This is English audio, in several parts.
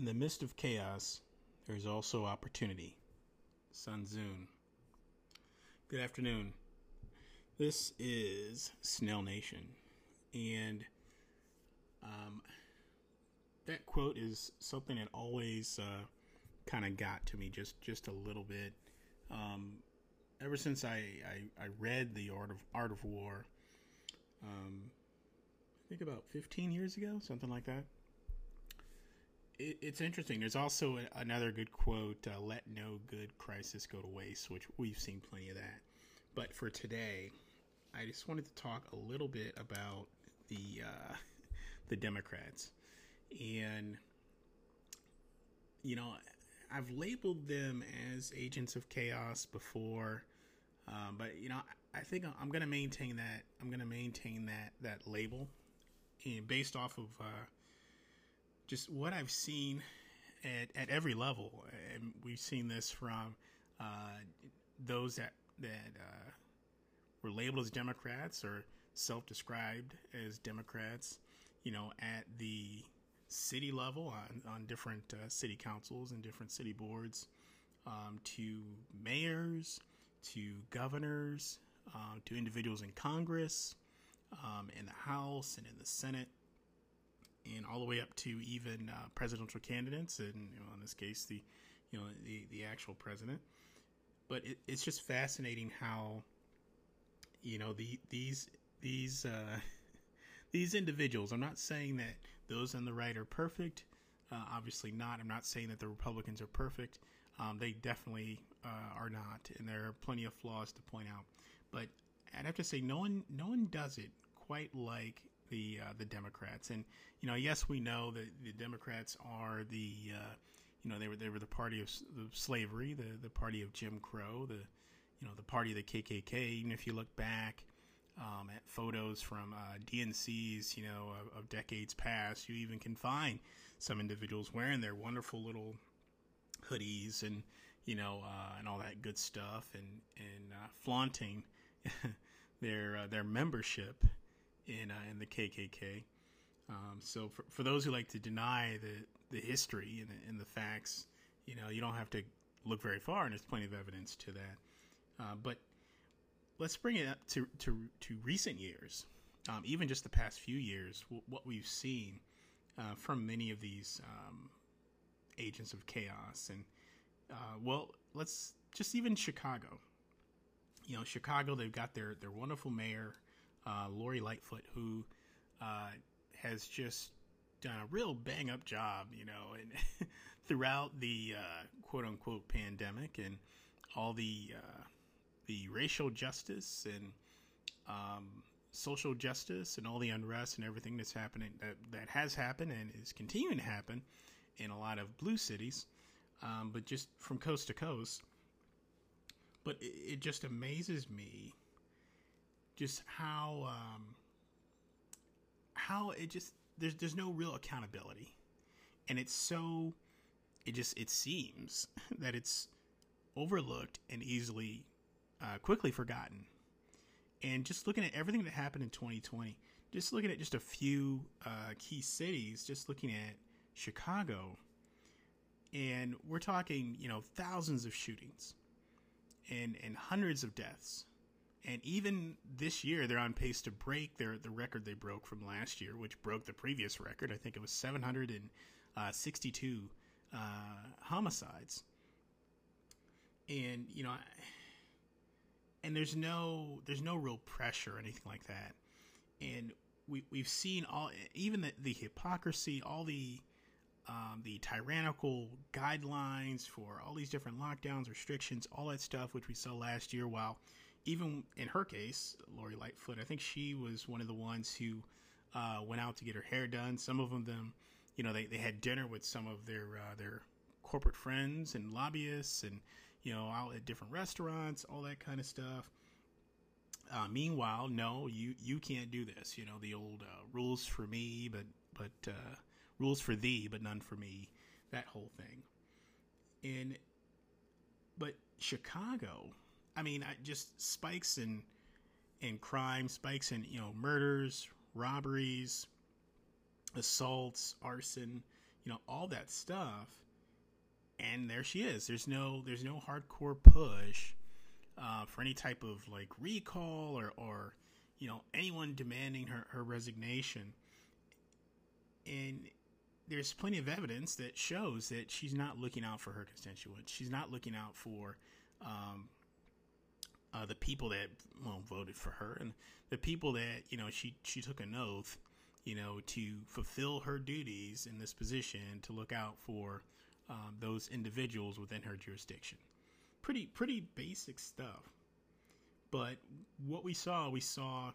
In the midst of chaos, there is also opportunity. Sun Tzu. Good afternoon. This is Snell Nation. And um, that quote is something that always uh, kind of got to me just, just a little bit. Um, ever since I, I, I, read The Art of, Art of War, um, I think about 15 years ago, something like that it, it's interesting. There's also another good quote: uh, "Let no good crisis go to waste," which we've seen plenty of that. But for today, I just wanted to talk a little bit about the uh, the Democrats, and you know, I've labeled them as agents of chaos before, um, but you know, I think I'm going to maintain that. I'm going to maintain that that label, and based off of. Uh, just what I've seen at, at every level, and we've seen this from uh, those that that uh, were labeled as Democrats or self-described as Democrats, you know, at the city level on on different uh, city councils and different city boards, um, to mayors, to governors, uh, to individuals in Congress, um, in the House and in the Senate and all the way up to even uh, presidential candidates, and you know, in this case, the you know the the actual president. But it, it's just fascinating how you know the these these uh, these individuals. I'm not saying that those on the right are perfect. Uh, obviously not. I'm not saying that the Republicans are perfect. Um, they definitely uh, are not, and there are plenty of flaws to point out. But I'd have to say, no one no one does it quite like the uh, the Democrats. And you know, yes, we know that the Democrats are the uh, you know they were they were the party of, slavery, the the party of Jim Crow, the you know the party of the KKK. Even if you look back. Um, at photos from uh, DNCs, you know, of, of, decades past, you even can find some individuals wearing their wonderful little hoodies and you know uh, and all that good stuff, and and uh, flaunting their uh, their membership in uh, in the KKK. Um, so for, for those who like to deny the, the history and the, and the facts, you know, you don't have to look very far, and there's plenty of evidence to that. Uh, but let's bring it up to to, to recent years, um, even just the past few years, w- what we've seen uh, from many of these um, agents of chaos, and uh, well, let's just even Chicago. You know, Chicago, they've got their their wonderful mayor uh, Lori Lightfoot, who uh, has just done a real bang up job, you know, and throughout the uh, quote unquote pandemic and all the uh, the racial justice and um, social justice and all the unrest and everything that's happening that that has happened and is continuing to happen in a lot of blue cities, um, but just from coast to coast. But it, it just amazes me just how um, how it just there's there's no real accountability, and it's so it just it seems that it's overlooked and easily uh, quickly forgotten. And just looking at everything that happened in 2020, just looking at just a few uh, key cities, just looking at Chicago, and we're talking, you know, thousands of shootings and and hundreds of deaths and even this year, they're on pace to break their the record they broke from last year, which broke the previous record. I think it was 762 uh, homicides. And you know, and there's no there's no real pressure or anything like that. And we we've seen all even the, the hypocrisy, all the um, the tyrannical guidelines for all these different lockdowns, restrictions, all that stuff, which we saw last year. While even in her case, Lori Lightfoot, I think she was one of the ones who uh, went out to get her hair done. Some of them, you know, they, they had dinner with some of their uh, their corporate friends and lobbyists, and you know, out at different restaurants, all that kind of stuff. Uh, meanwhile, no, you you can't do this. You know, the old uh, rules for me, but but uh, rules for thee, but none for me. That whole thing. And but Chicago I mean, I just spikes in in crime, spikes in you know murders, robberies, assaults, arson. you know, all that stuff. And there she is. There's no there's no hardcore push uh, for any type of like recall or or you know anyone demanding her, her resignation. And there's plenty of evidence that shows that she's not looking out for her constituents. She's not looking out for um, uh, the people that well voted for her and the people that you know she she took an oath, you know, to fulfill her duties in this position to look out for um, those individuals within her jurisdiction. Pretty pretty basic stuff. But what we saw, we saw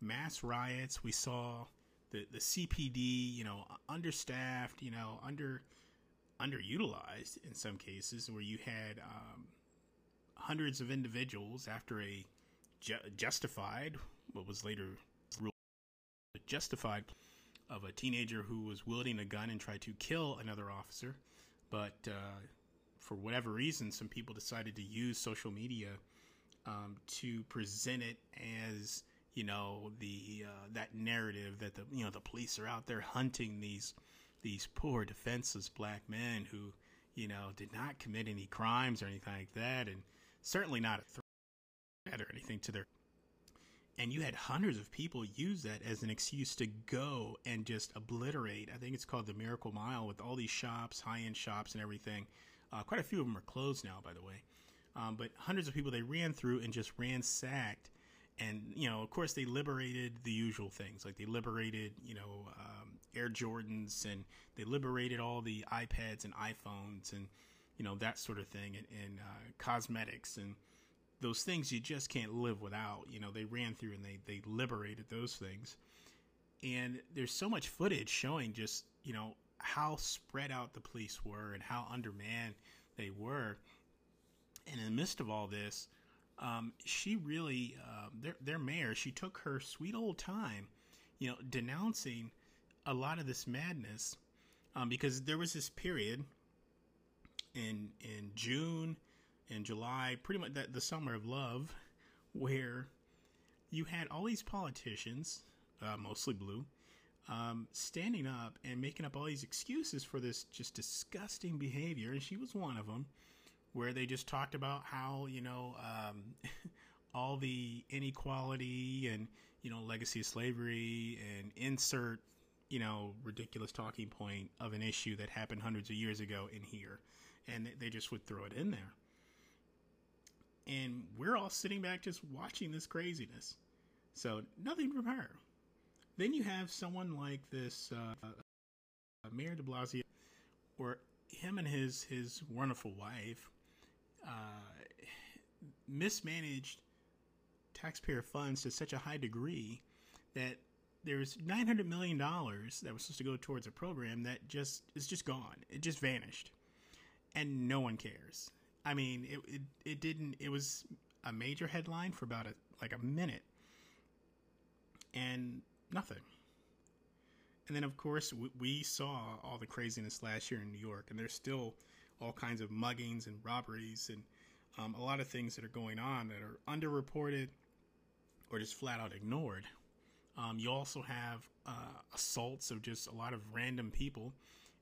mass riots. We saw the the CPD, you know, understaffed, you know, under underutilized in some cases, where you had um, hundreds of individuals after a ju- justified, what was later ruled justified, of a teenager who was wielding a gun and tried to kill another officer, but uh, for whatever reason, some people decided to use social media um, to present it as you know the uh, that narrative that the you know the police are out there hunting these these poor defenseless black men who you know did not commit any crimes or anything like that. And certainly not a threat or anything to their and you had hundreds of people use that as an excuse to go and just obliterate. I think it's called the miracle mile with all these shops high-end shops and everything. Uh, quite a few of them are closed now by the way. Um, but hundreds of people they ran through and just ransacked and you know, of course, they liberated the usual things, like they liberated you know um, Air Jordans, and they liberated all the iPads and iPhones, and you know that sort of thing, and, and uh, cosmetics and those things you just can't live without. You know, they ran through and they they liberated those things, and there's so much footage showing just you know how spread out the police were and how undermanned they were, and in the midst of all this um, she really, uh, their, their mayor, she took her sweet old time, you know, denouncing a lot of this madness um, because there was this period in in June and July, pretty much that the summer of love, where you had all these politicians, uh, mostly blue, um, standing up and making up all these excuses for this just disgusting behavior, and she was one of them where they just talked about how you know um, all the inequality and you know legacy of slavery and insert you know ridiculous talking point of an issue that happened hundreds of years ago in here and they just would throw it in there. And we're all sitting back just watching this craziness. So nothing from her then you have someone like this uh, mayor de blasio or him and his his wonderful wife uh, mismanaged taxpayer funds to such a high degree that there's 900 million dollars that was supposed to go towards a program that just is just gone. It just vanished, and no one cares. I mean, it it, it didn't. It was a major headline for about a like a minute, and nothing. And then, of course, we, we saw all the craziness last year in New York, and there's still all kinds of muggings and robberies and um, a lot of things that are going on that are underreported or just flat out ignored. Um, you also have uh, assaults of just a lot of random people.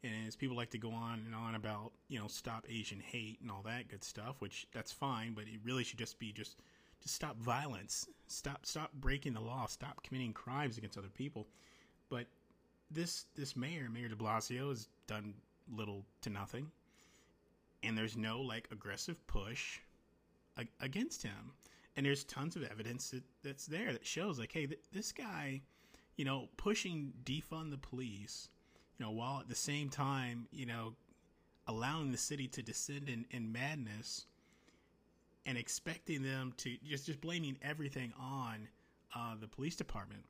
And as people like to go on and on about, you know, stop Asian hate and all that good stuff, which that's fine, but it really should just be just just stop violence, stop stop breaking the law, stop committing crimes against other people. But this this mayor, Mayor De Blasio, has done little to nothing and there's no like aggressive push against him. And there's tons of evidence that, that's there that shows like, hey, th- this guy, you know, pushing defund the police, you know, while at the same time, you know, allowing the city to descend in, in madness and expecting them to just just blaming everything on uh, the police department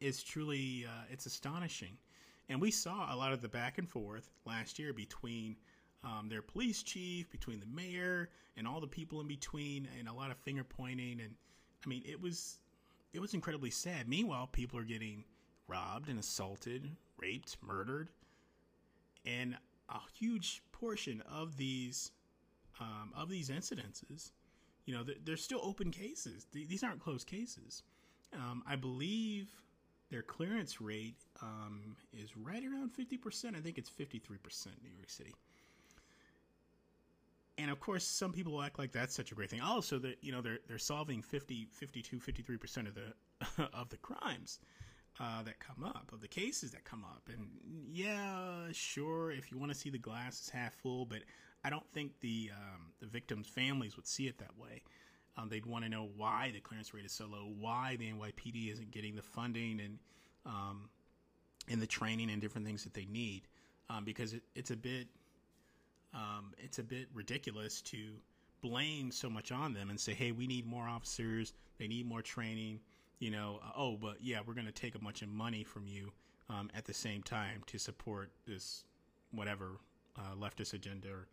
is truly uh, it's astonishing. And we saw a lot of the back and forth last year between um, their police chief, between the mayor, and all the people in between, and a lot of finger pointing. And I mean, it was it was incredibly sad. Meanwhile, people are getting robbed and assaulted, raped, murdered, and a huge portion of these um, of these incidences, you know, they're, they're, still open cases. These aren't closed cases. Um, I believe their clearance rate um, is right around 50%. I think it's 53% New York City. And of course, some people act like that's such a great thing. Also, that you know they're they're solving 50, 52, 53% of the of the crimes uh, that come up, of the cases that come up. And yeah, sure, if you want to see the glass is half full, but I don't think the um, the victims' families would see it that way. Um, they'd want to know why the clearance rate is so low, why the NYPD isn't getting the funding and um, and the training and different things that they need, um, because it, it's a bit um, it's a bit ridiculous to blame so much on them and say, hey, we need more officers, they need more training, you know, uh, oh, but yeah, we're going to take a bunch of money from you um, at the same time to support this whatever uh, leftist agenda or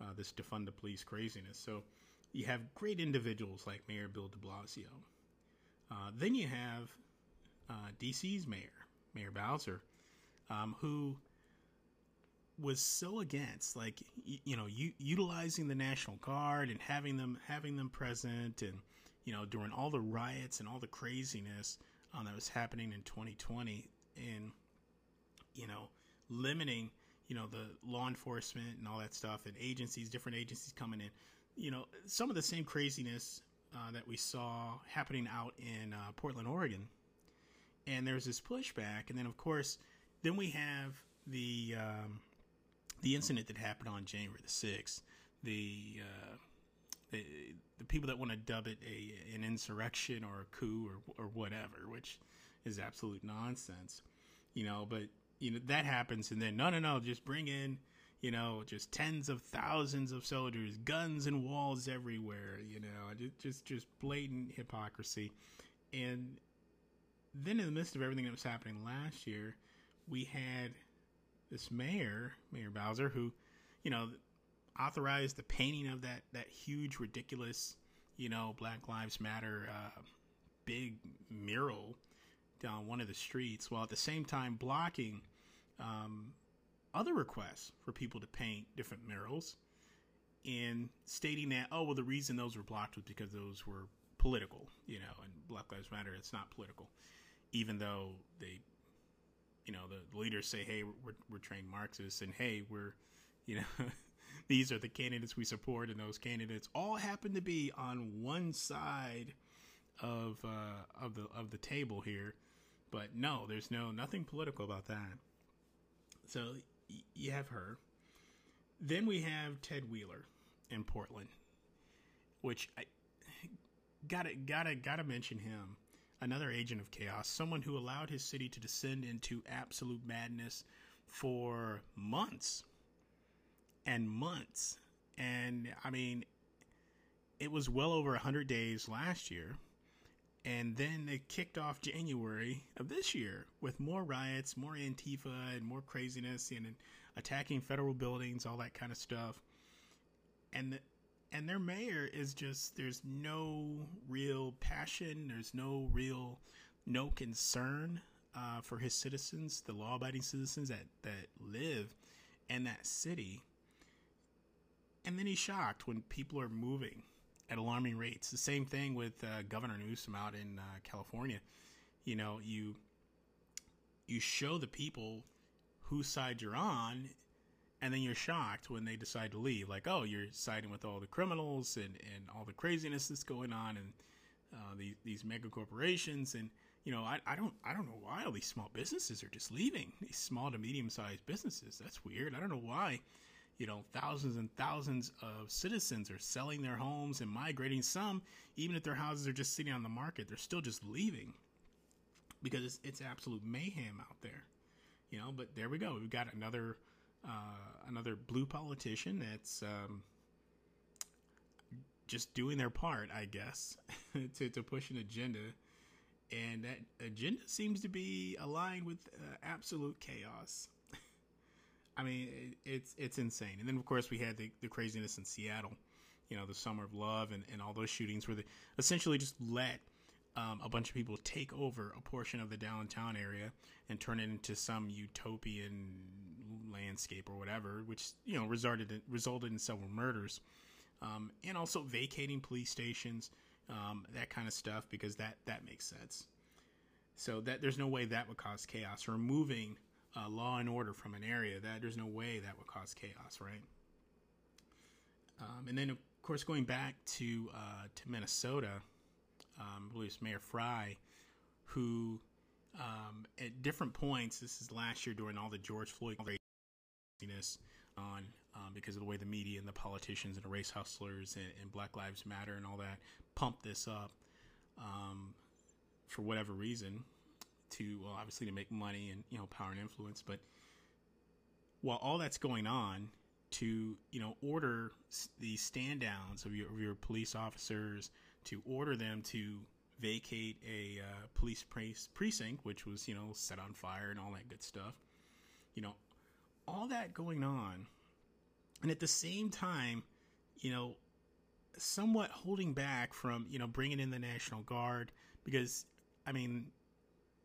uh, this defund the police craziness. So you have great individuals like Mayor Bill de Blasio. Uh, then you have uh, DC's mayor, Mayor Bowser, um, who was so against, like y- you know, u- utilizing the National Guard and having them having them present, and you know, during all the riots and all the craziness um, that was happening in 2020, and you know, limiting you know the law enforcement and all that stuff, and agencies, different agencies coming in you know, some of the same craziness uh, that we saw happening out in uh, Portland, Oregon. And there's this pushback, and then of course, then we have the um, the incident that happened on January the sixth. The, uh, the the people that want to dub it a an insurrection or a coup or or whatever, which is absolute nonsense, you know. But you know that happens, and then no, no, no, just bring in you know, just tens of thousands of soldiers, guns and walls everywhere, you know, just just blatant hypocrisy. And then in the midst of everything that was happening last year, we had this mayor, Mayor Bowser, who, you know, authorized the painting of that that huge, ridiculous, you know, Black Lives Matter uh, big mural down one of the streets, while at the same time blocking um, other requests for people to paint different murals and stating that, oh, well, the reason those were blocked was because those were political, you know, and Black Lives Matter, it's not political, even though they, you know, the leaders say, hey, we're, we're trained Marxists, and hey, we're, you know, these are the candidates we support, and those candidates all happen to be on one side of uh, of the of the table here, but no, there's no nothing political about that. So you have her. Then we have Ted Wheeler in Portland, which I gotta gotta gotta mention him. Another agent of chaos, someone who allowed his city to descend into absolute madness for months and months. And I mean, it was well over 100 days last year and then it kicked off January of this year with more riots, more Antifa, and more craziness, and attacking federal buildings, all that kind of stuff. And and their mayor is just there's no real passion, there's no real no concern uh, for his citizens, the law-abiding citizens that that live in that city. And then he's shocked when people are moving at alarming rates. The same thing with uh, Governor Newsom out in uh, California. You know, you you show the people whose side you're on, and then you're shocked when they decide to leave. Like, oh, you're siding with all the criminals and, and all the craziness that's going on, and uh, these these mega corporations, and you know, I, I don't I don't know why all these small businesses are just leaving. These small to medium sized businesses. That's weird. I don't know why you know, thousands and thousands of citizens are selling their homes and migrating. Some, even if their houses are just sitting on the market, they're still just leaving because it's, it's absolute mayhem out there. You know, but there we go. We've got another uh, another blue politician that's um, just doing their part, I guess, to, to push an agenda. And that agenda seems to be aligned with uh, absolute chaos. I mean, it's it's insane. And then of course we had the, the craziness in Seattle, you know, the summer of love and, and all those shootings where they essentially just let um, a bunch of people take over a portion of the downtown area and turn it into some utopian landscape or whatever, which you know resulted in, resulted in several murders, um, and also vacating police stations, um, that kind of stuff because that that makes sense. So that there's no way that would cause chaos. Removing uh, law and order from an area, that there's no way that would cause chaos, right? Um, and then, of course, going back to uh, to Minnesota, um, I believe it's Mayor Fry, who um, at different points, this is last year during all the George Floyd craziness on um, because of the way the media and the politicians and the race hustlers and, and Black Lives Matter and all that pumped this up um, for whatever reason to well, obviously to make money and you know power and influence, but while all that's going on, to you know order the stand downs of your, of your police officers to order them to vacate a uh, police precinct, which was, you know, set on fire and all that good stuff. You know, all that going on. And at the same time, you know, somewhat holding back from, you know, bringing in the National Guard because, I mean,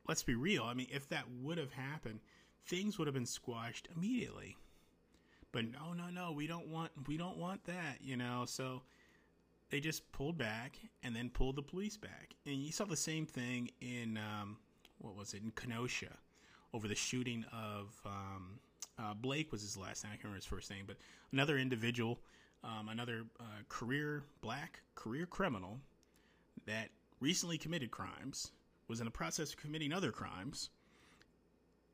let's be real. I mean, if that would have happened, things would have been squashed immediately. But no, no, no, we don't want we don't want that, you know. So they just pulled back and then pulled the police back. And you saw the same thing in um, what was it in Kenosha over the shooting of um, uh, Blake was his last name. I can't remember his first name, but another individual, um, another uh, career black career criminal that recently committed crimes, was in the process of committing other crimes,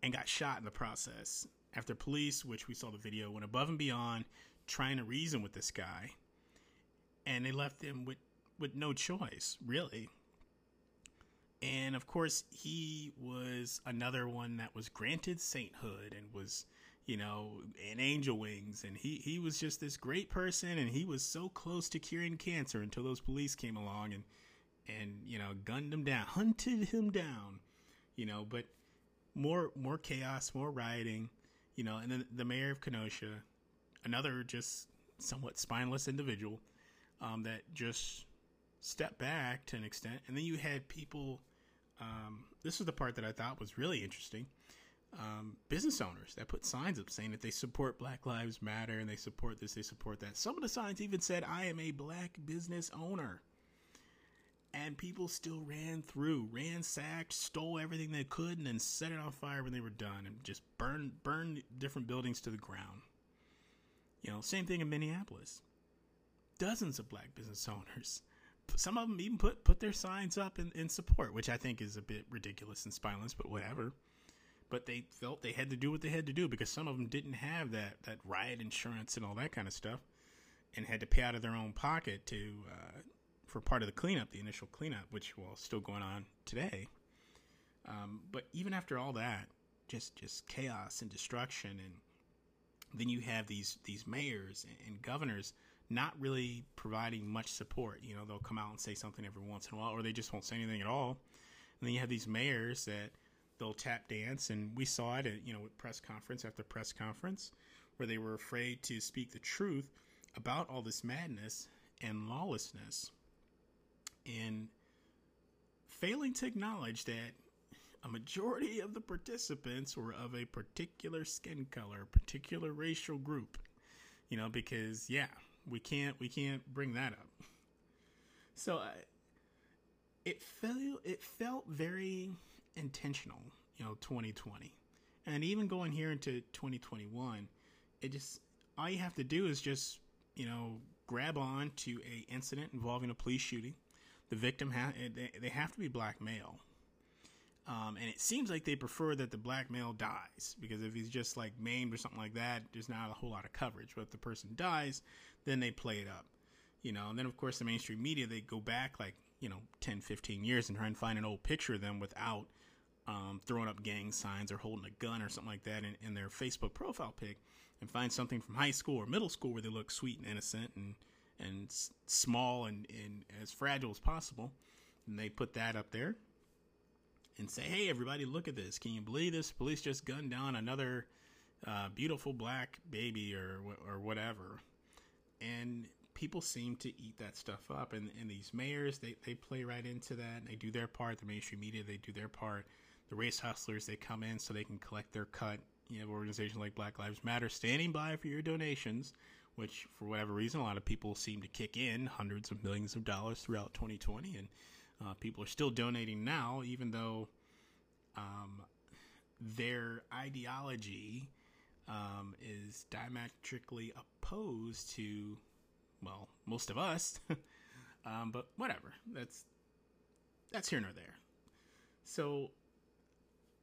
and got shot in the process. After police, which we saw the video, went above and beyond trying to reason with this guy and they left him with with no choice, really. And of course, he was another one that was granted sainthood and was, you know, in angel wings. And he, he was just this great person. And he was so close to curing cancer until those police came along and, and, you know, gunned him down, hunted him down, you know, but more, more chaos, more rioting, you know, and then the mayor of Kenosha, another just somewhat spineless individual, um, that just stepped back to an extent, and then you had people. Um, this is the part that I thought was really interesting. Um, business owners that put signs up saying that they support Black Lives Matter and they support this, they support that. Some of the signs even said, "I am a black business owner." And people still ran through, ransacked, stole everything they could, and then set it on fire when they were done, and just burned burned different buildings to the ground. You know, same thing in Minneapolis dozens of black business owners. Some of them even put put their signs up in, in support, which I think is a bit ridiculous and spineless, but whatever. But they felt they had to do what they had to do because some of them didn't have that that riot insurance and all that kind of stuff, and had to pay out of their own pocket to uh, for part of the cleanup, the initial cleanup, which was still going on today. Um, but even after all that, just just chaos and destruction, and then you have these these mayors and governors not really providing much support. You know, they'll come out and say something every once in a while, or they just won't say anything at all. And then you have these mayors that they'll tap dance, and we saw it at you know press conference after press conference, where they were afraid to speak the truth about all this madness and lawlessness, and failing to acknowledge that a majority of the participants were of a particular skin color, particular racial group. You know, because yeah, we can't we can't bring that up. So uh, it felt it felt very intentional, you know, 2020, and even going here into 2021, it just all you have to do is just you know grab on to a incident involving a police shooting. The victim ha- they, they have to be black male. Um, and it seems like they prefer that the black male dies because if he's just like maimed or something like that, there's not a whole lot of coverage. But if the person dies, then they play it up, you know. And then of course the mainstream media they go back like you know 10, 15 years and try and find an old picture of them without um, throwing up gang signs or holding a gun or something like that in, in their Facebook profile pic, and find something from high school or middle school where they look sweet and innocent and and small and, and as fragile as possible, and they put that up there and say, "Hey, everybody, look at this! Can you believe this? Police just gunned down another uh, beautiful black baby or or whatever." And people seem to eat that stuff up, and, and these mayors they they play right into that. And they do their part. The mainstream media they do their part. The race hustlers they come in so they can collect their cut. You have organizations like Black Lives Matter standing by for your donations, which for whatever reason a lot of people seem to kick in hundreds of millions of dollars throughout 2020 and uh, people are still donating now, even though their ideology um, is diametrically opposed to, well, most of us. um, but whatever. That's that's here nor there. So,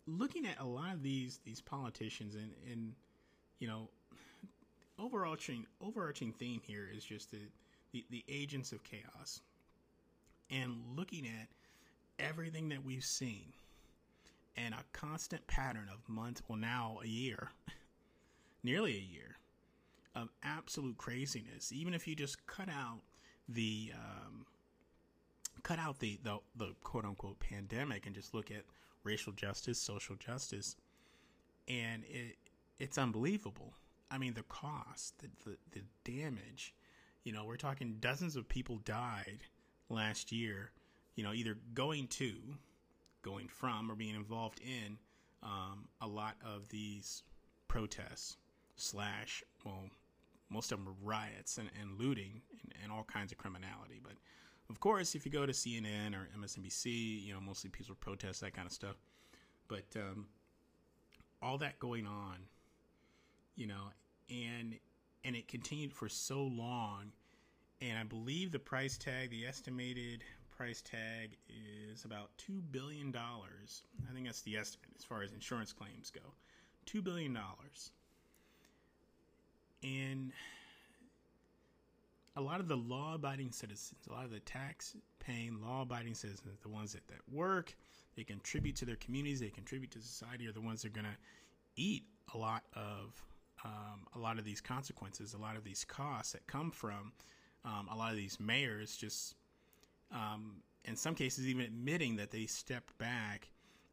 looking at a lot of these these politicians and and you know, overarching overarching theme here is just the the, the agents of chaos, and looking at everything that we've seen and a constant pattern of months, well, now a year, nearly a year of absolute craziness. Even if you just cut out the um, cut out the, the the quote unquote pandemic and just look at racial justice, social justice, and it it's unbelievable. I mean, the cost, the, the, the damage. You know, we're talking dozens of people died last year. You know, either going to, going from, or being involved in um, a lot of these protests slash well most of them were riots and, and looting and, and, all kinds of criminality but of course if you go to cnn or msnbc you know mostly peaceful protests that kind of stuff but um, all that going on you know and and it continued for so long. And i believe the price tag the estimated price tag is about $2 billion i think that's the estimate as far as insurance claims go. $2 billion and a lot of the law abiding citizens, a lot of the tax paying law abiding citizens, the ones that, that work, they contribute to their communities, they contribute to society, are the ones that are going to eat a lot of um, a lot of these consequences, a lot of these costs that come from um, a lot of these mayors just um, in some cases even admitting that they stepped back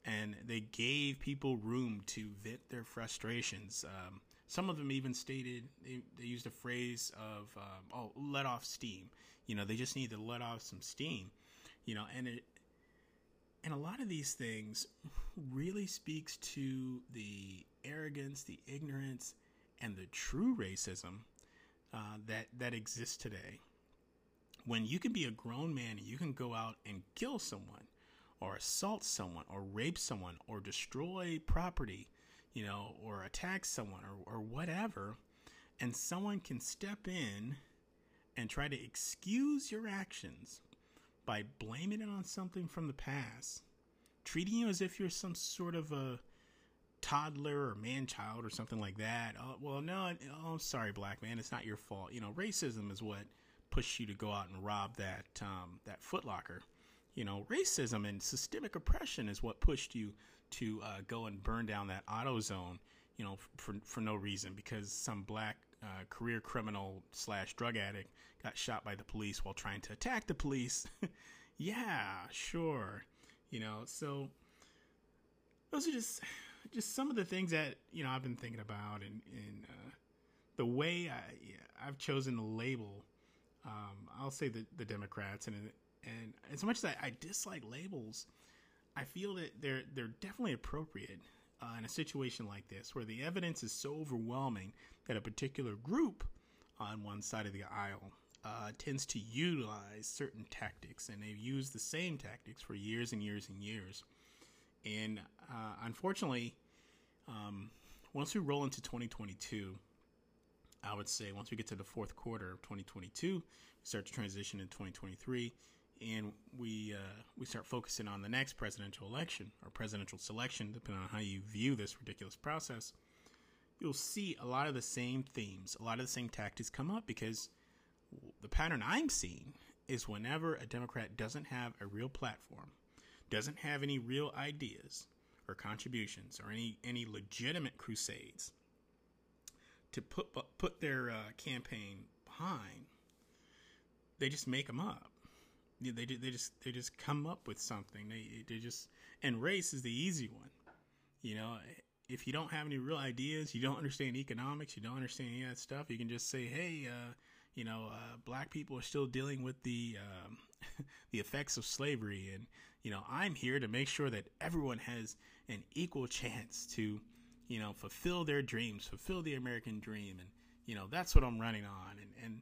and they gave people room to vent their frustrations. Um, some of them even stated they, they used a phrase of um, oh let off steam you know they just need to let off some steam you know and it and a lot of these things really speaks to the arrogance the ignorance and the true racism uh, that that exists today. When you can be a grown man and you can go out and kill someone or assault someone or rape someone or destroy property you know, or attack someone or, or whatever, and someone can step in and try to excuse your actions by blaming it on something from the past, treating you as if you're some sort of a toddler or man child or something like that. Oh, well, no, I, oh, sorry, black man, it's not your fault. You know, racism is what pushed you to go out and rob that um, that Footlocker. You know, racism and systemic oppression is what pushed you to uh, go and burn down that AutoZone, you know, for for no reason because some black uh, career criminal slash drug addict got shot by the police while trying to attack the police. yeah, sure, you know. So those are just just some of the things that you know I've been thinking about, and uh, the way I I've chosen to label. Um, I'll say the the Democrats, and and as much as I, I dislike labels I feel that they're they're definitely appropriate uh, in a situation like this, where the evidence is so overwhelming that a particular group on one side of the aisle uh, tends to utilize certain tactics, and they've used the same tactics for years and years and years. And uh, unfortunately, um, once we roll into 2022, I would say once we get to the fourth quarter of 2022, we start to transition in 2023 and we uh, we start focusing on the next presidential election or presidential selection, depending on how you view this ridiculous process, you'll see a lot of the same themes, a lot of the same tactics come up because the pattern I'm seeing is whenever a Democrat doesn't have a real platform, doesn't have any real ideas or contributions or any any legitimate crusades to put put their uh, campaign behind, they just make them up they they just they just come up with something. They they just and race is the easy one. You know, if you don't have any real ideas, you don't understand economics, you don't understand any of that stuff, you can just say, hey, uh, you know, uh, black people are still dealing with the um, the effects of slavery, and you know, I'm here to make sure that everyone has an equal chance to, you know, fulfill their dreams, fulfill the American dream, and you know, that's what I'm running on, and and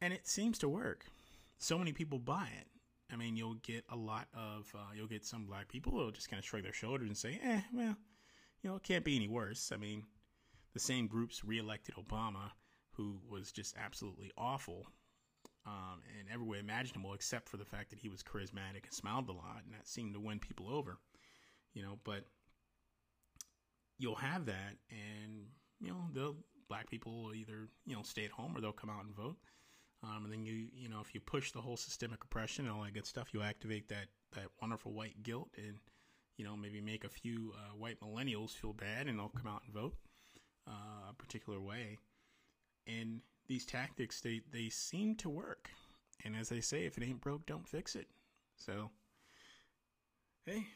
and it seems to work so many people buy it. I mean, you'll get a lot of, uh, you'll get some black people who'll just kind of shrug their shoulders and say, eh, well, you know, it can't be any worse. I mean, the same groups reelected Obama, who was just absolutely awful um, in every way imaginable, except for the fact that he was charismatic and smiled a lot, and that seemed to win people over. You know, but you'll have that, and you know, the black people will either you know stay at home or they'll come out and vote. Um, and then you you know if you push the whole systemic oppression and all that good stuff, you activate that that wonderful white guilt and you know maybe make a few uh, white millennials feel bad and they'll come out and vote uh, a particular way. And these tactics they they seem to work. And as they say, if it ain't broke, don't fix it. So hey,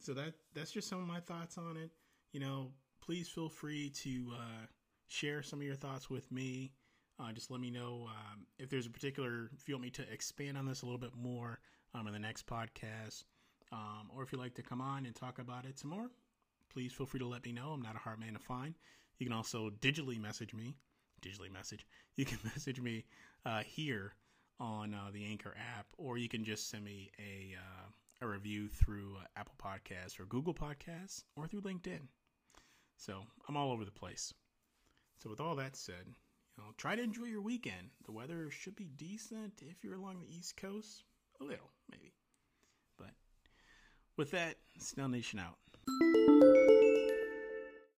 so that that's just some of my thoughts on it. You know, please feel free to uh, share some of your thoughts with me. Uh, just let me know um, if there's a particular, if you want me to expand on this a little bit more um, in the next podcast, um, or if you'd like to come on and talk about it some more, please feel free to let me know. I'm not a hard man to find. You can also digitally message me. Digitally message. You can message me uh, here on uh, the Anchor app, or you can just send me a uh, a review through uh, Apple Podcasts or Google Podcasts, or through LinkedIn. So I'm all over the place. So with all that said, you know, try to enjoy your weekend. The weather should be decent if you're along the East Coast. A little, maybe. But with that, Snell Nation out.